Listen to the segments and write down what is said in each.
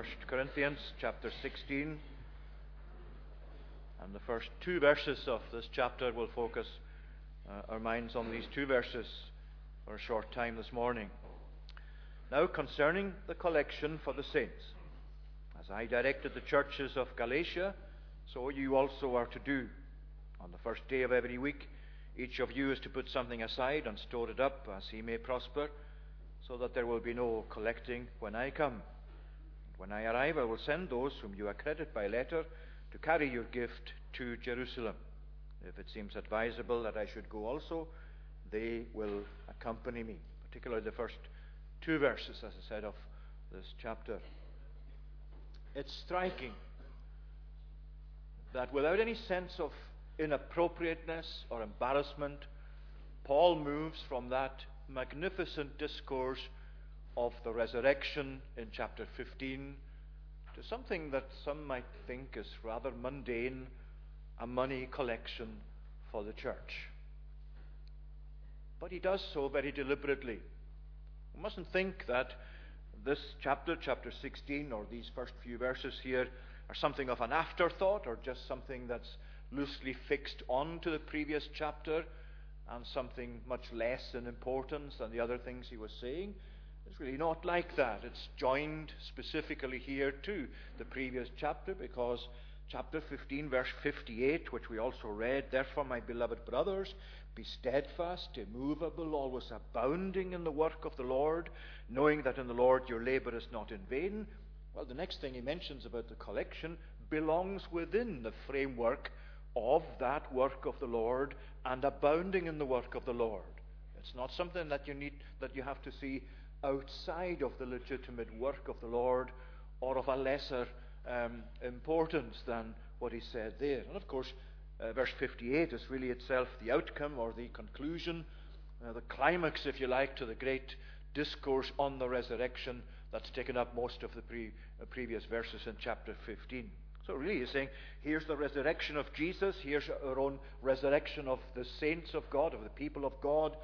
1 Corinthians chapter 16. And the first two verses of this chapter will focus uh, our minds on these two verses for a short time this morning. Now, concerning the collection for the saints, as I directed the churches of Galatia, so you also are to do. On the first day of every week, each of you is to put something aside and store it up as he may prosper, so that there will be no collecting when I come. When I arrive, I will send those whom you accredit by letter to carry your gift to Jerusalem. If it seems advisable that I should go also, they will accompany me. Particularly the first two verses, as I said, of this chapter. It's striking that without any sense of inappropriateness or embarrassment, Paul moves from that magnificent discourse of the resurrection in chapter 15 to something that some might think is rather mundane a money collection for the church. But he does so very deliberately. We mustn't think that this chapter, chapter 16, or these first few verses here, are something of an afterthought or just something that's loosely fixed on to the previous chapter and something much less in importance than the other things he was saying. It's really not like that. It's joined specifically here to the previous chapter because chapter 15, verse 58, which we also read, Therefore, my beloved brothers, be steadfast, immovable, always abounding in the work of the Lord, knowing that in the Lord your labor is not in vain. Well, the next thing he mentions about the collection belongs within the framework of that work of the Lord and abounding in the work of the Lord. It's not something that you need that you have to see outside of the legitimate work of the Lord or of a lesser um, importance than what he said there. And of course, uh, verse 58 is really itself the outcome or the conclusion, uh, the climax, if you like, to the great discourse on the resurrection that's taken up most of the pre- uh, previous verses in chapter 15. So, really, he's saying, here's the resurrection of Jesus, here's our own resurrection of the saints of God, of the people of God,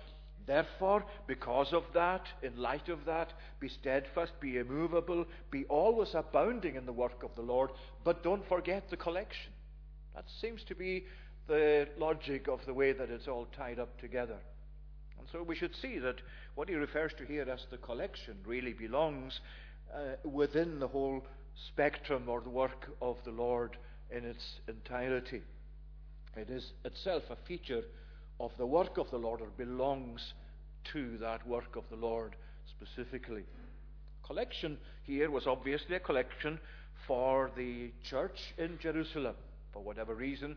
Therefore, because of that, in light of that, be steadfast, be immovable, be always abounding in the work of the Lord, but don't forget the collection. That seems to be the logic of the way that it's all tied up together. And so we should see that what he refers to here as the collection really belongs uh, within the whole spectrum or the work of the Lord in its entirety. It is itself a feature of the work of the Lord or belongs to that work of the Lord specifically. Collection here was obviously a collection for the church in Jerusalem. For whatever reason,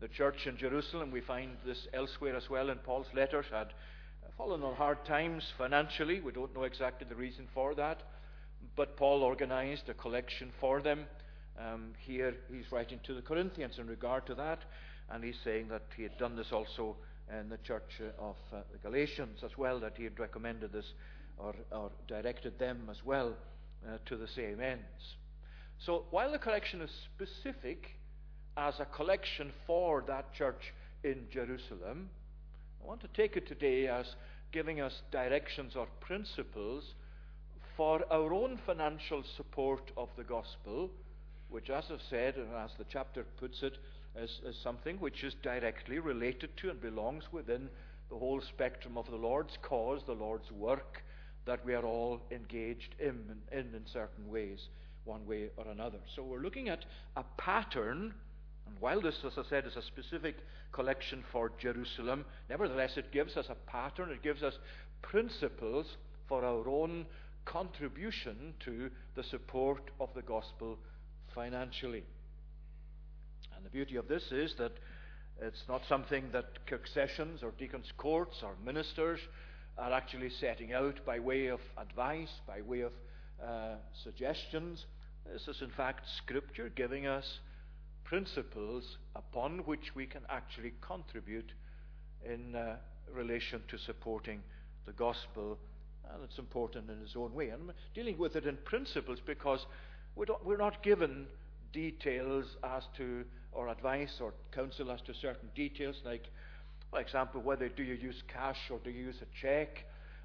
the church in Jerusalem, we find this elsewhere as well in Paul's letters, had fallen on hard times financially. We don't know exactly the reason for that. But Paul organized a collection for them. Um, here he's writing to the Corinthians in regard to that, and he's saying that he had done this also in the church of uh, the Galatians as well, that he had recommended this or, or directed them as well uh, to the same ends. So while the collection is specific as a collection for that church in Jerusalem, I want to take it today as giving us directions or principles for our own financial support of the gospel, which, as I've said, and as the chapter puts it, as, as something which is directly related to and belongs within the whole spectrum of the Lord's cause, the Lord's work that we are all engaged in, in in certain ways, one way or another. So we're looking at a pattern, and while this, as I said, is a specific collection for Jerusalem, nevertheless it gives us a pattern, it gives us principles for our own contribution to the support of the gospel financially. And the beauty of this is that it's not something that Kirk Sessions or Deacons Courts or ministers are actually setting out by way of advice, by way of uh, suggestions. This is, in fact, Scripture giving us principles upon which we can actually contribute in uh, relation to supporting the gospel. And it's important in its own way. And I'm dealing with it in principles because not, we're not given details as to or advice or counsel as to certain details, like, for example, whether do you use cash or do you use a check,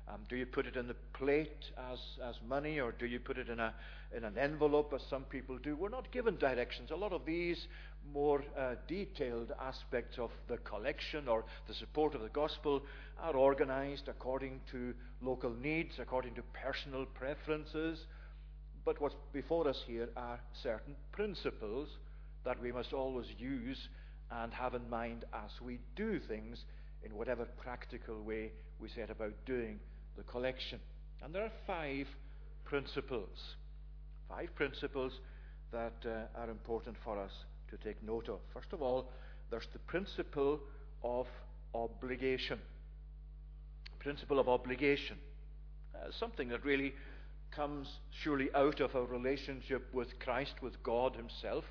Um, do you put it in the plate as, as money, or do you put it in, a, in an envelope, as some people do? We're not given directions. A lot of these more uh, detailed aspects of the collection or the support of the gospel are organized according to local needs, according to personal preferences. But what's before us here are certain principles that we must always use and have in mind as we do things in whatever practical way we set about doing the collection. And there are five principles. Five principles that uh, are important for us to take note of. First of all, there's the principle of obligation. Principle of obligation. Uh, something that really comes surely out of our relationship with Christ, with God Himself,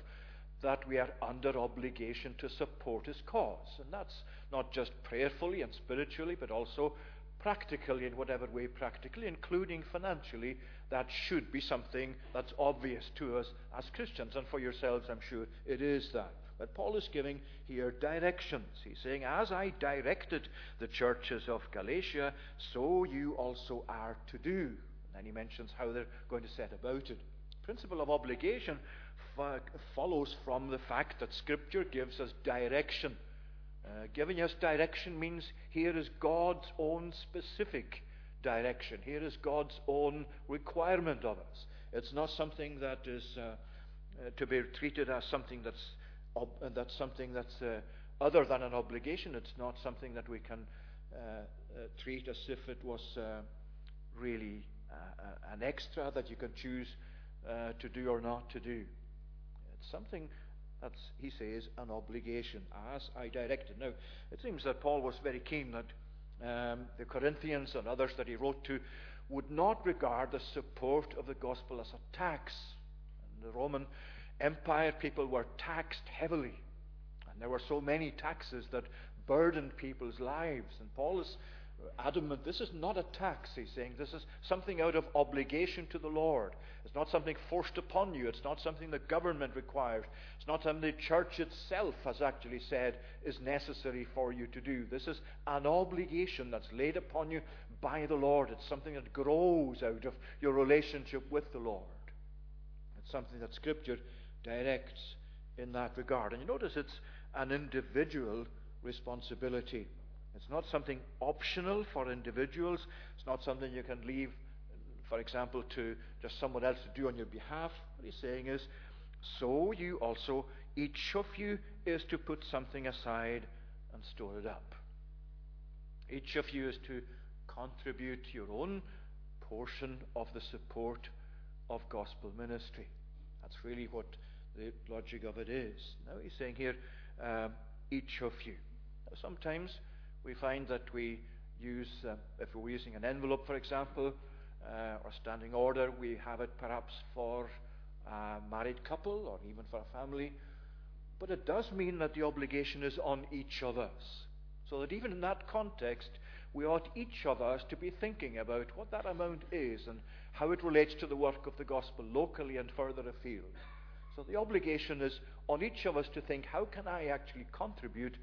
that we are under obligation to support His cause. And that's not just prayerfully and spiritually, but also practically, in whatever way practically, including financially, that should be something that's obvious to us as Christians. And for yourselves, I'm sure it is that. But Paul is giving here directions. He's saying, As I directed the churches of Galatia, so you also are to do. And then he mentions how they're going to set about it. Principle of obligation follows from the fact that Scripture gives us direction uh, giving us direction means here is God's own specific direction. Here is God's own requirement of us. It's not something that is uh, uh, to be treated as something that's ob- uh, that's something that's uh, other than an obligation. It's not something that we can treat as if it was really an extra that you can choose to do or not to do. Something that's, he says, an obligation, as I directed. Now, it seems that Paul was very keen that um, the Corinthians and others that he wrote to would not regard the support of the gospel as a tax. In the Roman Empire, people were taxed heavily. And there were so many taxes that burdened people's lives. And Paul is adamant this is not a tax, he's saying. This is something out of obligation to the Lord. It's not something forced upon you. It's not something the government requires. It's not something the church itself has actually said is necessary for you to do. This is an obligation that's laid upon you by the Lord. It's something that grows out of your relationship with the Lord. It's something that Scripture directs in that regard. And you notice it's an individual responsibility. It's not something optional for individuals. It's not something you can leave, for example, to just someone else to do on your behalf. What he's saying is, so you also, each of you is to put something aside and store it up. Each of you is to contribute your own portion of the support of gospel ministry. That's really what the logic of it is. Now he's saying here, um, each of you. Sometimes we find that we use, uh, if we're using an envelope, for example, uh, or standing order, we have it perhaps for a married couple or even for a family. But it does mean that the obligation is on each of us. So that even in that context, we ought each of us to be thinking about what that amount is and how it relates to the work of the gospel locally and further afield. So the obligation is on each of us to think, how can I actually contribute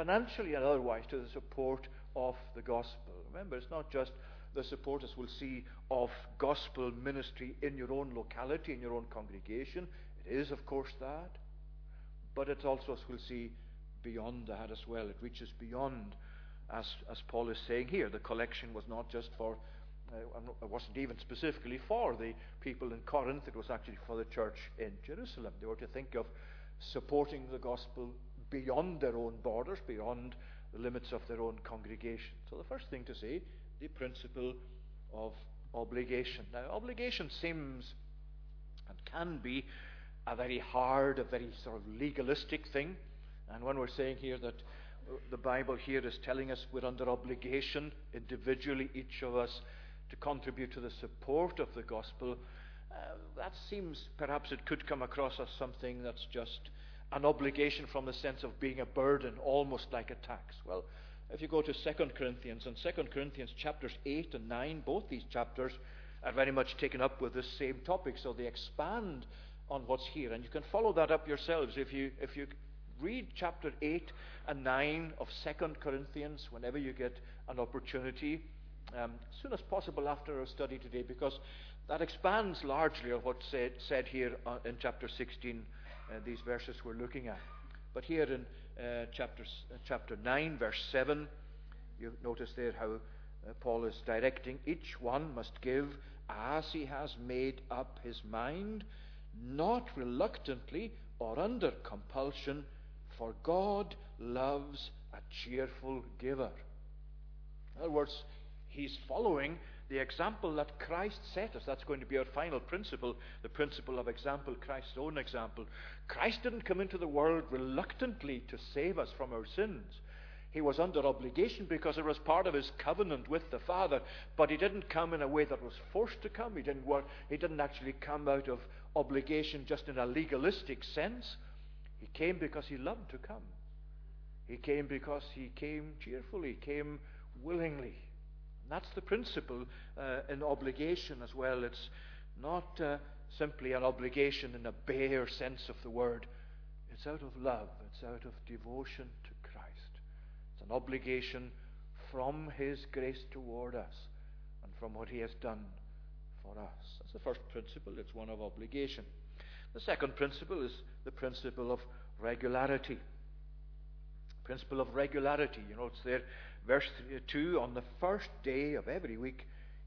financially and otherwise to the support of the gospel. Remember, it's not just the support, as we'll see, of gospel ministry in your own locality, in your own congregation. It is, of course, that. But it's also, as we'll see, beyond that as well. It reaches beyond, as, as Paul is saying here. The collection was not just for, uh, it wasn't even specifically for the people in Corinth, it was actually for the church in Jerusalem. They were to think of supporting the gospel beyond their own borders, beyond the limits of their own congregation. So, the first thing to say, the principle of obligation. Now, obligation seems and can be a very hard, a very sort of legalistic thing. And when we're saying here that the Bible here is telling us we're under obligation, individually, each of us, to contribute to the support of the gospel, uh, that seems perhaps it could come across as something that's just an obligation from the sense of being a burden, almost like a tax. Well, if you go to 2 Corinthians, and 2 Corinthians chapters 8 and 9, both these chapters are very much taken up with this same topic, so they expand on what's here. And you can follow that up yourselves if you, if you read chapter 8 and 9 of 2 Corinthians whenever you get an opportunity. um, as soon as possible after our study today because that expands largely on what's said, said here uh, in chapter 16, uh, these verses we're looking at. But here in uh, chapter, uh, chapter 9, verse 7, you notice there how uh, Paul is directing each one must give as he has made up his mind, not reluctantly or under compulsion, for God loves a cheerful giver. In other words, he's following the example that Christ set us. That's going to be our final principle, the principle of example, Christ's own example. Christ didn't come into the world reluctantly to save us from our sins. He was under obligation because it was part of his covenant with the Father, but he didn't come in a way that was forced to come. He didn't, work, he didn't actually come out of obligation just in a legalistic sense. He came because he loved to come. He came because he came cheerfully, came willingly. That's the principle uh, in obligation as well. It's not uh, simply an obligation in a bare sense of the word, it's out of love, it's out of devotion to Christ. It's an obligation from His grace toward us and from what He has done for us. That's the first principle, it's one of obligation. The second principle is the principle of regularity. Principle of regularity. You know, it's there Verse 2 On the first day of every week,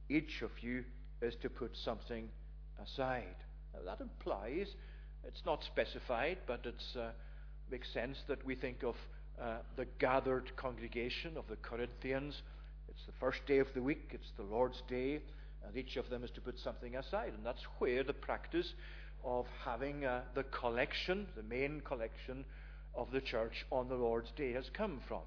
each of you is to put something aside. Now, that implies, it's not specified, but it uh, makes sense that we think of uh, the gathered congregation of the Corinthians. It's the first day of the week, it's the Lord's day, and each of them is to put something aside. And that's where the practice of having uh, the collection, the main collection of the church on the Lord's day has come from.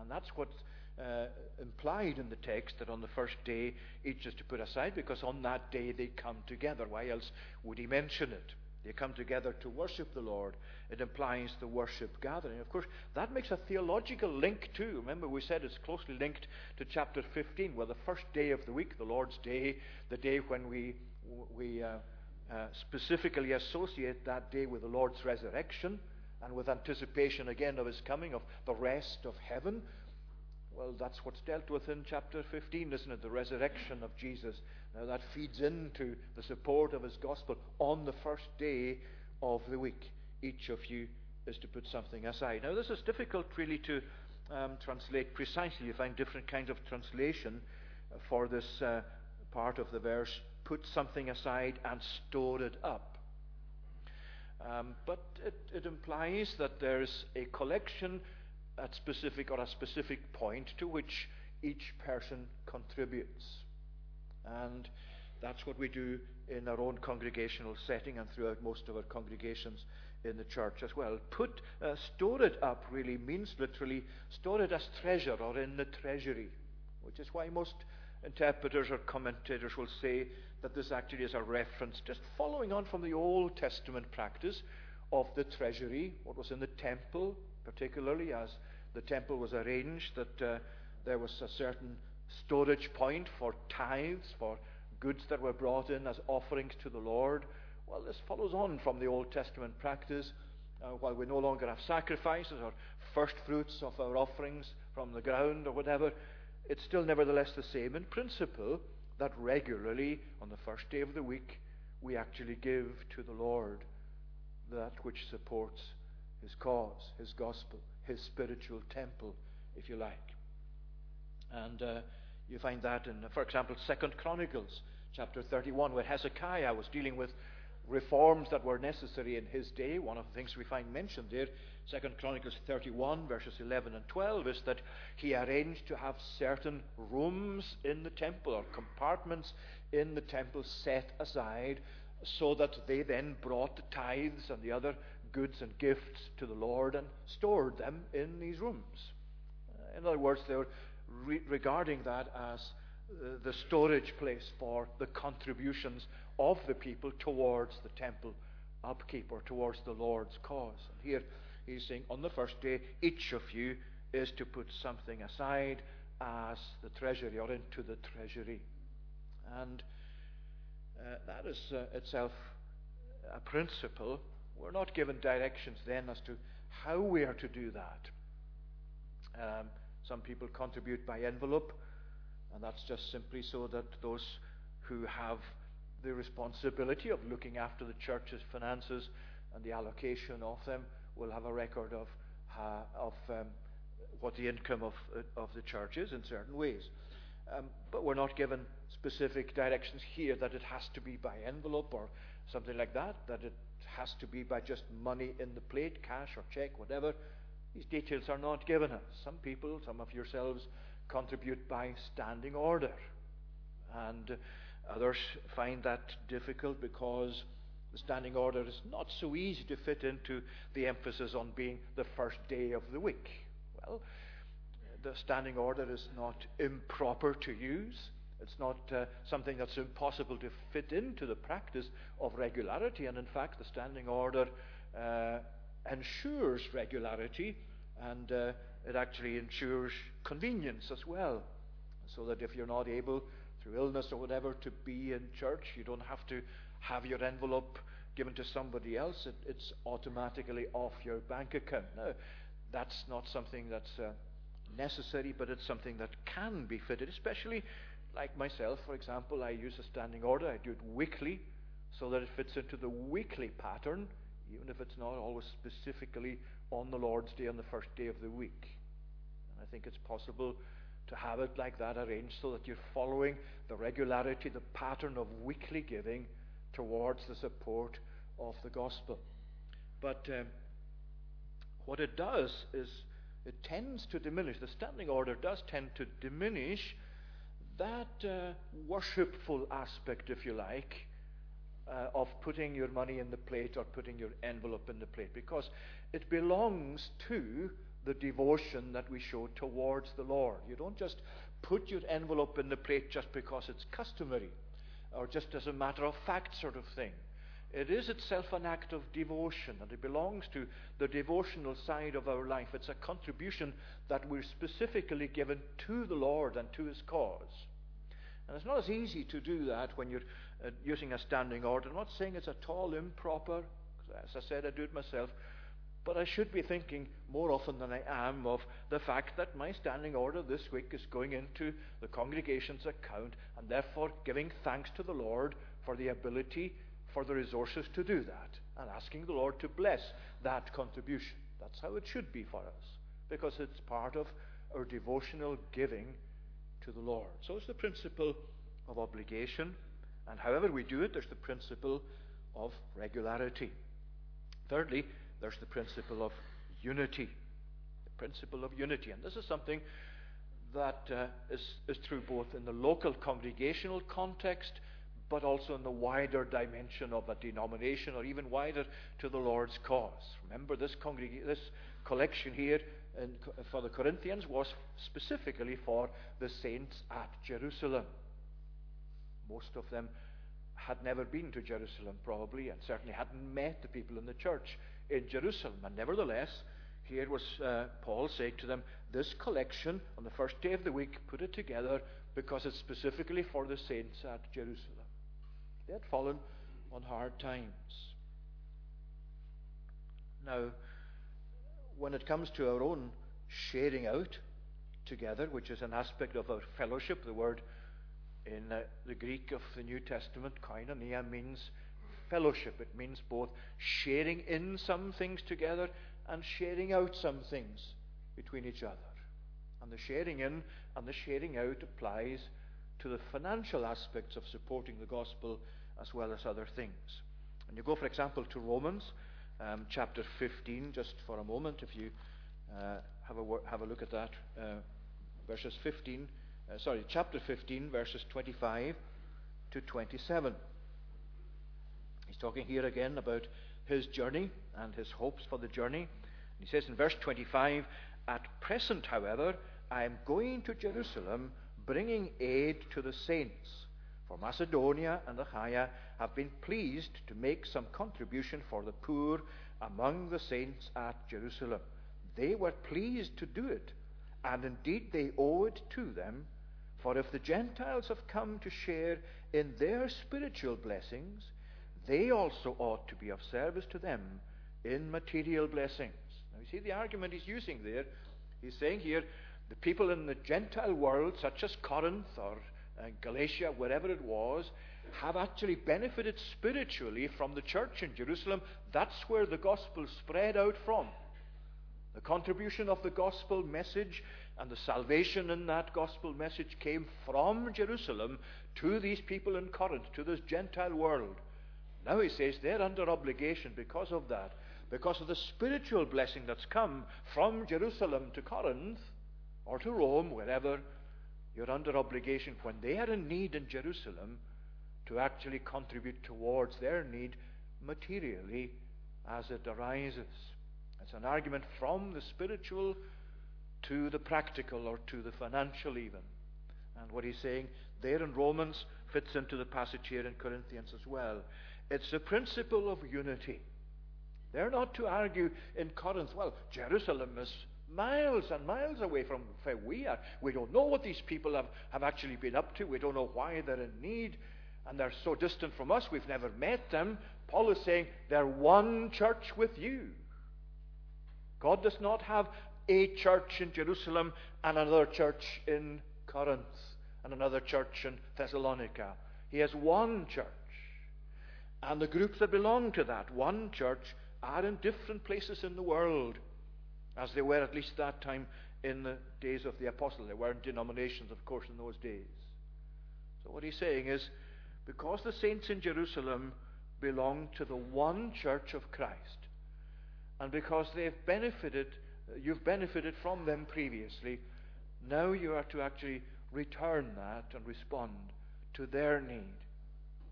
And that's what's uh, implied in the text that on the first day each is to put aside, because on that day they come together. Why else would he mention it? They come together to worship the Lord. It implies the worship gathering. Of course, that makes a theological link too. Remember, we said it's closely linked to chapter 15, where the first day of the week, the Lord's Day, the day when we, we uh, uh, specifically associate that day with the Lord's resurrection and with anticipation again of his coming, of the rest of heaven. Well, that's what's dealt with in chapter 15, isn't it? The resurrection of Jesus. Now, that feeds into the support of his gospel. On the first day of the week, each of you is to put something aside. Now, this is difficult really to um, translate precisely. You find different kinds of translation for this uh, part of the verse put something aside and store it up. Um, but it, it implies that there's a collection at specific or a specific point to which each person contributes. And that's what we do in our own congregational setting and throughout most of our congregations in the church as well. Put, uh, store it up really means literally store it as treasure or in the treasury, which is why most interpreters or commentators will say that this actually is a reference, just following on from the Old Testament practice of the treasury, what was in the temple, particularly as the temple was arranged, that uh, there was a certain storage point for tithes, for goods that were brought in as offerings to the Lord. Well, this follows on from the Old Testament practice. Uh, while we no longer have sacrifices or first fruits of our offerings from the ground or whatever, it's still nevertheless the same in principle that regularly, on the first day of the week, we actually give to the Lord that which supports His cause, His gospel, His spiritual temple, if you like. And uh, you find that in, for example, Second Chronicles chapter 31, where Hezekiah was dealing with reforms that were necessary in his day. One of the things we find mentioned there Second Chronicles 31, verses 11 and 12, is that he arranged to have certain rooms in the temple or compartments in the temple set aside so that they then brought the tithes and the other goods and gifts to the Lord and stored them in these rooms. In other words, they were re- regarding that as uh, the storage place for the contributions of the people towards the temple upkeep or towards the Lord's cause. And here, He's saying, on the first day, each of you is to put something aside as the treasury or into the treasury. And uh, that is uh, itself a principle. We're not given directions then as to how we are to do that. Um, some people contribute by envelope, And that's just simply so that those who have the responsibility of looking after the church's finances and the allocation of them will have a record of, uh, of um, what the income of, uh, of the church is in certain ways. Um, but we're not given specific directions here that it has to be by envelope or something like that, that it has to be by just money in the plate, cash or check, whatever. These details are not given us. Some people, some of yourselves, contribute by standing order. And others find that difficult because the standing order is not so easy to fit into the emphasis on being the first day of the week. Well, the standing order is not improper to use. It's not uh, something that's impossible to fit into the practice of regularity. And in fact, the standing order uh, ensures regularity and uh, it actually ensures convenience as well. So that if you're not able, through illness or whatever, to be in church, you don't have to have your envelope given to somebody else. It, it's automatically off your bank account. Now, that's not something that's uh, necessary, but it's something that can be fitted, especially like myself, for example. I use a standing order, I do it weekly so that it fits into the weekly pattern, even if it's not always specifically on the Lord's Day on the first day of the week. And I think it's possible to have it like that arranged so that you're following the regularity, the pattern of weekly giving towards the support of the gospel. But um, what it does is it tends to diminish, the standing order does tend to diminish that uh, worshipful aspect, if you like, uh, of putting your money in the plate or putting your envelope in the plate because it belongs to the devotion that we show towards the Lord. You don't just put your envelope in the plate just because it's customary or just as a matter of fact sort of thing. It is itself an act of devotion, and it belongs to the devotional side of our life. It's a contribution that we're specifically given to the Lord and to His cause. And it's not as easy to do that when you're uh, using a standing order. I'm not saying it's at all improper. As I said, I do it myself. But I should be thinking more often than I am of the fact that my standing order this week is going into the congregation's account and therefore giving thanks to the Lord for the ability, for the resources to do that, and asking the Lord to bless that contribution. That's how it should be for us, because it's part of our devotional giving to the Lord. So it's the principle of obligation, and however we do it, there's the principle of regularity. Thirdly, there's the principle of unity. The principle of unity. And this is something that uh, is is true both in the local congregational context, but also in the wider dimension of a denomination, or even wider to the Lord's cause. Remember, this, congreg- this collection here in, for the Corinthians was specifically for the saints at Jerusalem. Most of them had never been to Jerusalem, probably, and certainly hadn't met the people in the church in Jerusalem. And nevertheless, here was uh, Paul saying to them, This collection on the first day of the week, put it together because it's specifically for the saints at Jerusalem. They had fallen on hard times. Now, when it comes to our own sharing out together, which is an aspect of our fellowship, the word in uh, the Greek of the New Testament, koinonia, means fellowship. It means both sharing in some things together and sharing out some things between each other. And the sharing in and the sharing out applies to the financial aspects of supporting the gospel as well as other things. And you go, for example, to Romans um, chapter 15, just for a moment, if you uh, have, a, have a look at that, uh, verses 15, uh, sorry, chapter 15, verses 25 to 27. He's talking here again about his journey and his hopes for the journey. He says in verse 25, At present, however, I am going to Jerusalem, bringing aid to the saints. For Macedonia and Achaia have been pleased to make some contribution for the poor among the saints at Jerusalem. They were pleased to do it, and indeed they owe it to them. For if the Gentiles have come to share in their spiritual blessings, they also ought to be of service to them in material blessings. Now, you see the argument he's using there. He's saying here the people in the Gentile world, such as Corinth or uh, Galatia, wherever it was, have actually benefited spiritually from the church in Jerusalem. That's where the gospel spread out from. The contribution of the gospel message and the salvation in that gospel message came from Jerusalem to these people in Corinth, to this Gentile world. Now he says they're under obligation because of that, because of the spiritual blessing that's come from Jerusalem to Corinth or to Rome, wherever. You're under obligation when they are in need in Jerusalem to actually contribute towards their need materially as it arises. It's an argument from the spiritual to the practical or to the financial, even. And what he's saying there in Romans fits into the passage here in Corinthians as well. It's the principle of unity. They're not to argue in Corinth, well, Jerusalem is miles and miles away from where we are. We don't know what these people have, have actually been up to. We don't know why they're in need. And they're so distant from us, we've never met them. Paul is saying they're one church with you. God does not have a church in Jerusalem and another church in Corinth and another church in Thessalonica. He has one church. And the groups that belong to that one church are in different places in the world, as they were at least that time in the days of the apostles. There weren't denominations, of course, in those days. So what he's saying is, because the saints in Jerusalem belong to the one church of Christ, and because they've benefited, you've benefited from them previously, now you are to actually return that and respond to their need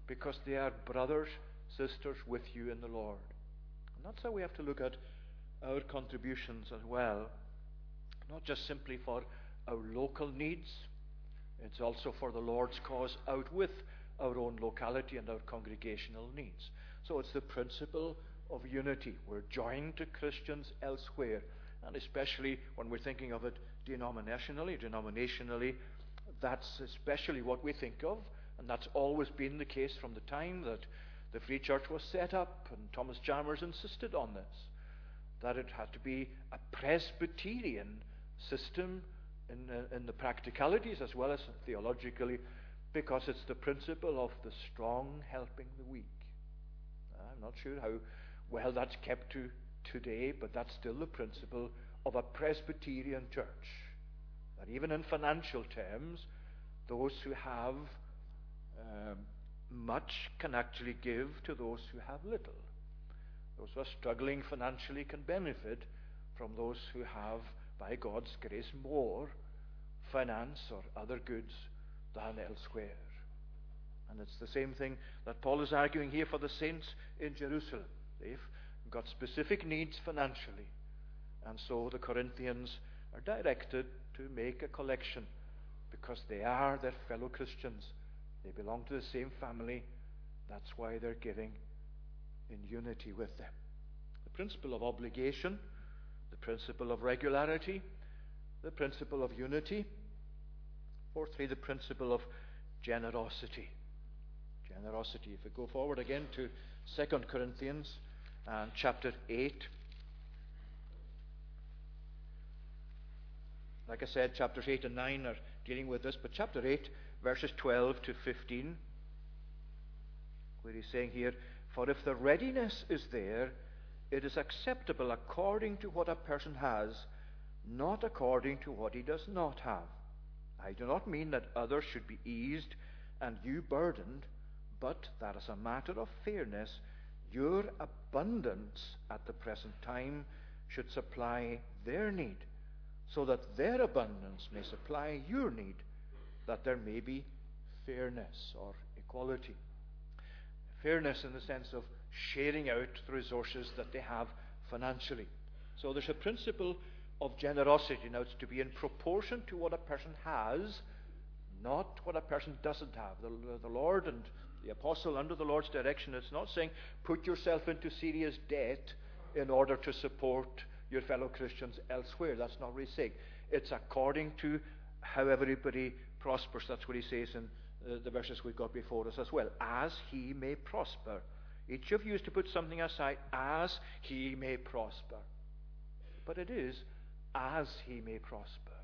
because they are brothers, sisters with you in the Lord. And that's how we have to look at our contributions as well. Not just simply for our local needs, it's also for the Lord's cause out with our own locality and our congregational needs. So it's the principle of unity. We're joined to Christians elsewhere, and especially when we're thinking of it denominationally, denominationally, that's especially what we think of, and that's always been the case from the time that the Free Church was set up, and Thomas Chalmers insisted on this, that it had to be a Presbyterian system in, uh, in the practicalities as well as theologically, because it's the principle of the strong helping the weak. I'm not sure how well that's kept to today, but that's still the principle of a Presbyterian church. That even in financial terms, those who have um, much can actually give to those who have little. Those who are struggling financially can benefit from those who have, by God's grace, more finance or other goods than elsewhere. And it's the same thing that Paul is arguing here for the saints in Jerusalem. They've got specific needs financially. And so the Corinthians are directed to make a collection because they are their fellow Christians. They belong to the same family. That's why they're giving in unity with them. The principle of obligation, the principle of regularity, the principle of unity. Fourthly, the principle of generosity. Generosity. If we go forward again to 2 Corinthians and chapter 8. Like I said, chapters 8 and 9 are dealing with this, but chapter 8, verses 12 to 15, where he's saying here, For if the readiness is there, it is acceptable according to what a person has, not according to what he does not have. I do not mean that others should be eased and you burdened, but that as a matter of fairness, your abundance at the present time should supply their need so that their abundance may supply your need, that there may be fairness or equality. Fairness in the sense of sharing out the resources that they have financially. So there's a principle of generosity. Now, it's to be in proportion to what a person has, not what a person doesn't have. The, the Lord and the apostle, under the Lord's direction, it's not saying put yourself into serious debt in order to support your fellow Christians elsewhere. That's not what he's saying. It's according to how everybody prospers. That's what he says in uh, the verses we've got before us as well. As he may prosper. Each of you is to put something aside as he may prosper. But it is as he may prosper.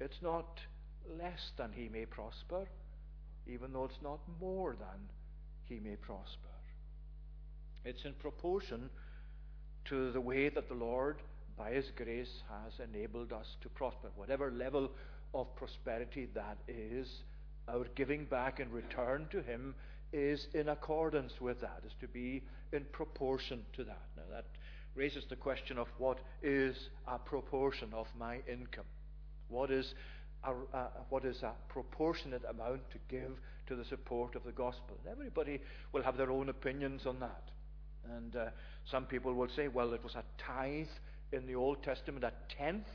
It's not less than he may prosper, even though it's not more than he may prosper. It's in proportion to the way that the Lord, by His grace, has enabled us to prosper. Whatever level of prosperity that is, our giving back in return to Him is in accordance with that, is to be in proportion to that. Now, that raises the question of what is a proportion of my income? What is a, what is a proportionate amount to give to the support of the gospel? And everybody will have their own opinions on that. And uh, some people will say, well, it was a tithe in the Old Testament, a tenth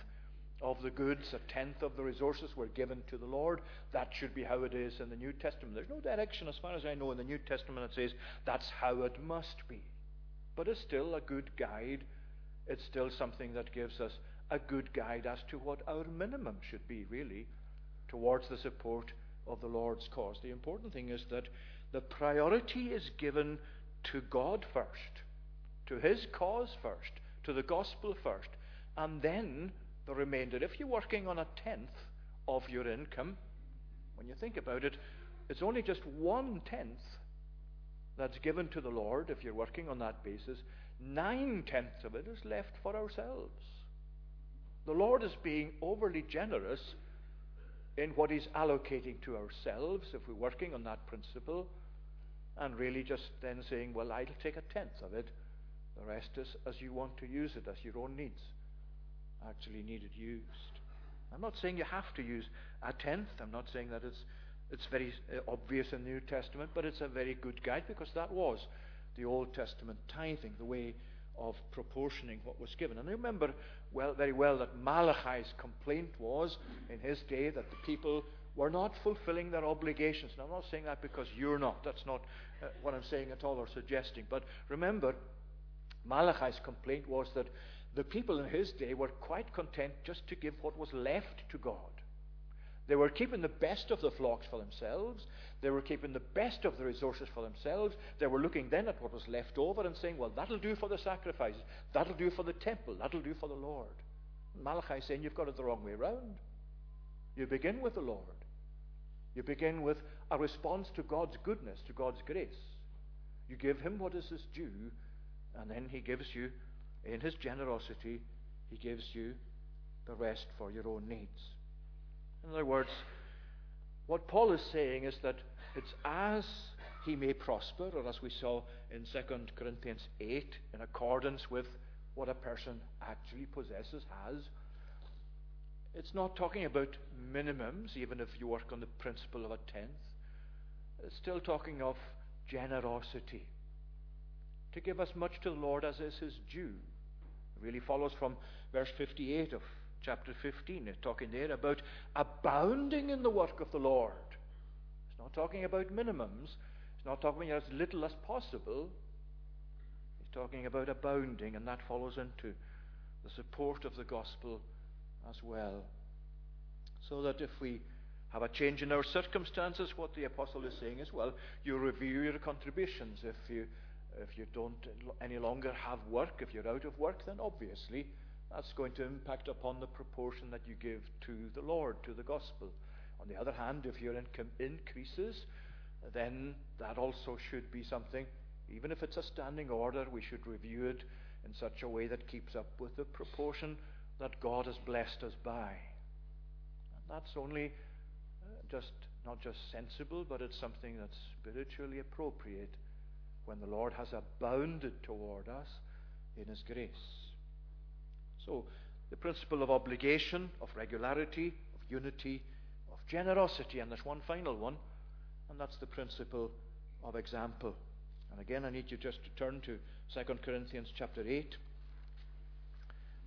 of the goods, a tenth of the resources were given to the Lord. That should be how it is in the New Testament. There's no direction, as far as I know, in the New Testament that says that's how it must be. But it's still a good guide. It's still something that gives us a good guide as to what our minimum should be, really, towards the support of the Lord's cause. The important thing is that the priority is given to God first, to His cause first, to the gospel first, and then the remainder. If you're working on a tenth of your income, when you think about it, it's only just one tenth that's given to the Lord if you're working on that basis. Nine tenths of it is left for ourselves. The Lord is being overly generous in what He's allocating to ourselves if we're working on that principle, and really just then saying, Well, I'll take a tenth of it. The rest is as you want to use it, as your own needs actually need it used. I'm not saying you have to use a tenth. I'm not saying that it's, it's very uh, obvious in the New Testament, but it's a very good guide because that was the Old Testament tithing, the way of proportioning what was given. And I remember well, very well that Malachi's complaint was in his day that the people were not fulfilling their obligations. And I'm not saying that because you're not. That's not uh, what I'm saying at all or suggesting. But remember, Malachi's complaint was that the people in his day were quite content just to give what was left to God. They were keeping the best of the flocks for themselves. They were keeping the best of the resources for themselves. They were looking then at what was left over and saying, well, that'll do for the sacrifices. That'll do for the temple. That'll do for the Lord. Malachi saying, you've got it the wrong way round. You begin with the Lord. You begin with a response to God's goodness, to God's grace. You give him what is his due, and then he gives you, in his generosity, he gives you the rest for your own needs. In other words, what Paul is saying is that it's as he may prosper, or as we saw in 2 Corinthians 8, in accordance with what a person actually possesses, has. It's not talking about minimums, even if you work on the principle of a tenth. It's still talking of generosity. To give as much to the Lord as is his due. It really follows from verse 58 of chapter 15. It's talking there about abounding in the work of the Lord. It's not talking about minimums. It's not talking about as little as possible. He's talking about abounding, and that follows into the support of the gospel as well. So that if we have a change in our circumstances, what the apostle is saying is, well, you review your contributions. If you if you don't any longer have work, if you're out of work, then obviously that's going to impact upon the proportion that you give to the Lord, to the gospel. On the other hand, if your income increases, then that also should be something, even if it's a standing order, we should review it in such a way that keeps up with the proportion that God has blessed us by. And that's only uh, just not just sensible, but it's something that's spiritually appropriate when the Lord has abounded toward us in His grace. So, the principle of obligation, of regularity, of unity, of generosity, and there's one final one, and that's the principle of example. And again, I need you just to turn to 2 Corinthians chapter 8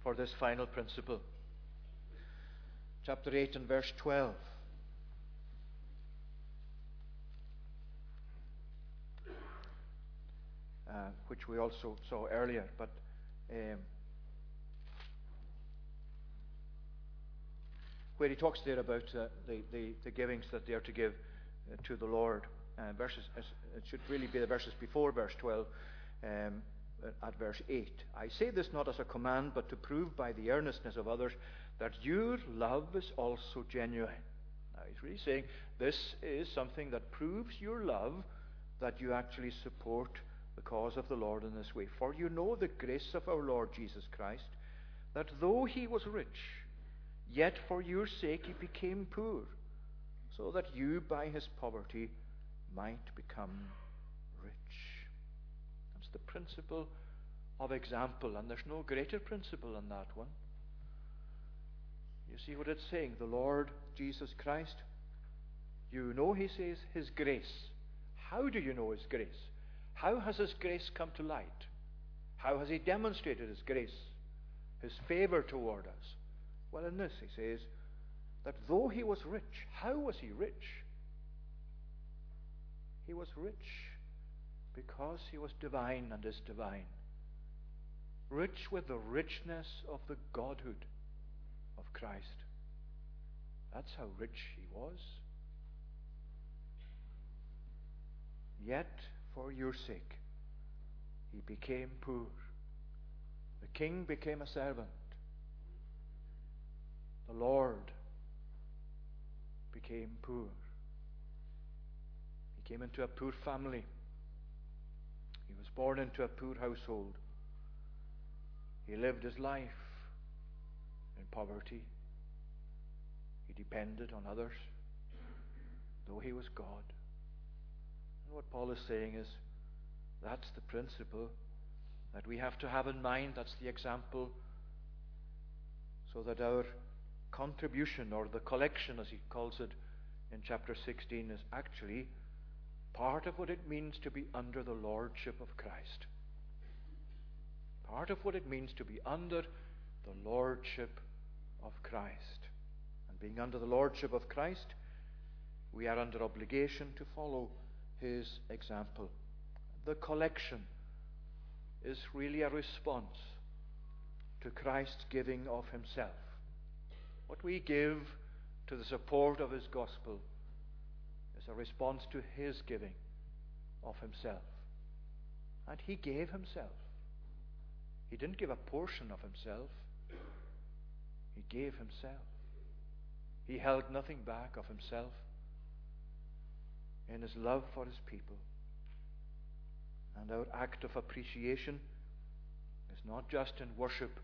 for this final principle. Chapter 8 and verse 12. Uh, which we also saw earlier, but um, where he talks there about uh, the, the, the, givings that they are to give uh, to the Lord. Uh, verses, it should really be the verses before verse 12, um, at verse 8. I say this not as a command, but to prove by the earnestness of others that your love is also genuine. Now, he's really saying this is something that proves your love that you actually support the cause of the Lord in this way. For you know the grace of our Lord Jesus Christ, that though he was rich, yet for your sake he became poor, so that you by his poverty might become rich. That's the principle of example, and there's no greater principle than that one. You see what it's saying? The Lord Jesus Christ. You know, he says, his grace. How do you know his grace? How has his grace come to light? How has he demonstrated his grace, his favor toward us? Well, in this, he says that though he was rich, how was he rich? He was rich because he was divine and is divine. Rich with the richness of the Godhood of Christ. That's how rich he was. Yet, for your sake, he became poor. The king became a servant. The Lord became poor. He came into a poor family. He was born into a poor household. He lived his life in poverty. He depended on others, though he was God. And what Paul is saying is that's the principle that we have to have in mind. That's the example so that our contribution or the collection, as he calls it in chapter 16, is actually part of what it means to be under the lordship of Christ. Part of what it means to be under the lordship of Christ. And being under the lordship of Christ, we are under obligation to follow his example. The collection is really a response to Christ's giving of himself. What we give to the support of his gospel is a response to his giving of himself. And he gave himself. He didn't give a portion of himself, he gave himself. He held nothing back of himself in his love for his people. And our act of appreciation is not just in worship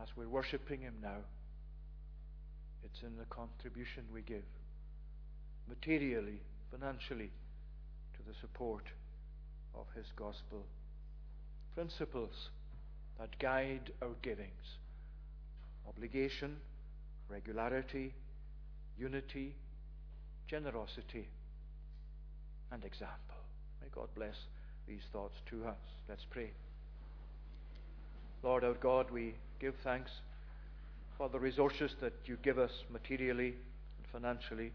as we're worshipping him now, it's in the contribution we give, materially, financially, to the support of his gospel. Principles that guide our givings obligation, regularity, unity, generosity, and example. May God bless these thoughts to us. Let's pray. Lord our God, we give thanks for the resources that you give us materially and financially,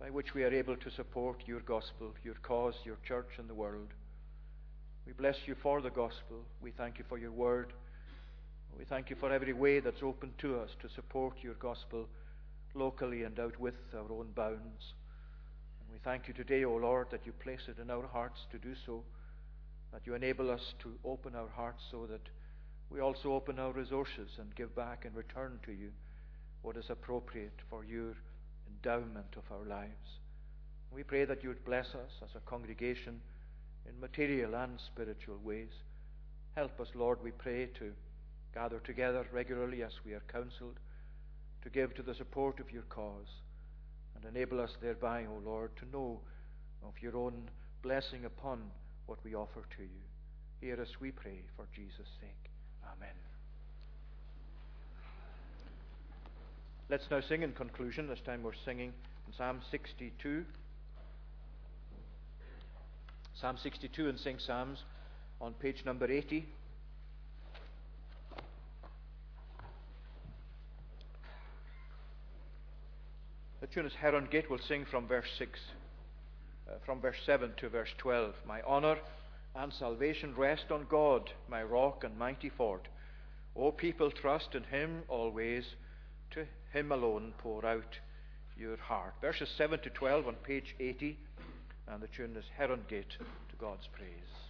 by which we are able to support your gospel, your cause, your church, and the world. We bless you for the gospel. We thank you for your word. We thank you for every way that's open to us to support your gospel locally and out with our own bounds. We thank you today, O Lord, that you place it in our hearts to do so, that you enable us to open our hearts so that we also open our resources and give back and return to you what is appropriate for your endowment of our lives. We pray that you would bless us as a congregation in material and spiritual ways. Help us, Lord, we pray, to gather together regularly as we are counseled, to give to the support of your cause, and enable us thereby, O Lord, to know of your own blessing upon what we offer to you. Hear us, we pray, for Jesus' sake. Amen. Let's now sing in conclusion. This time we're singing in Psalm 62. Psalm 62 and Sing Psalms on page number 80. The tune is Heron Gate. We'll sing from verse 6, uh, from verse 7 to verse 12. My honor and salvation rest on God, my rock and mighty fort. O people, trust in Him always. To Him alone pour out your heart. Verses 7 to 12 on page 80, and the tune is Heron Gate to God's praise.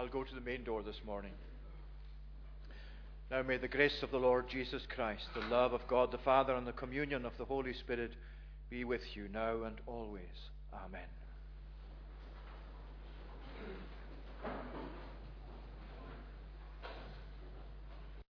I'll go to the main door this morning. Now may the grace of the Lord Jesus Christ, the love of God the Father, and the communion of the Holy Spirit be with you now and always.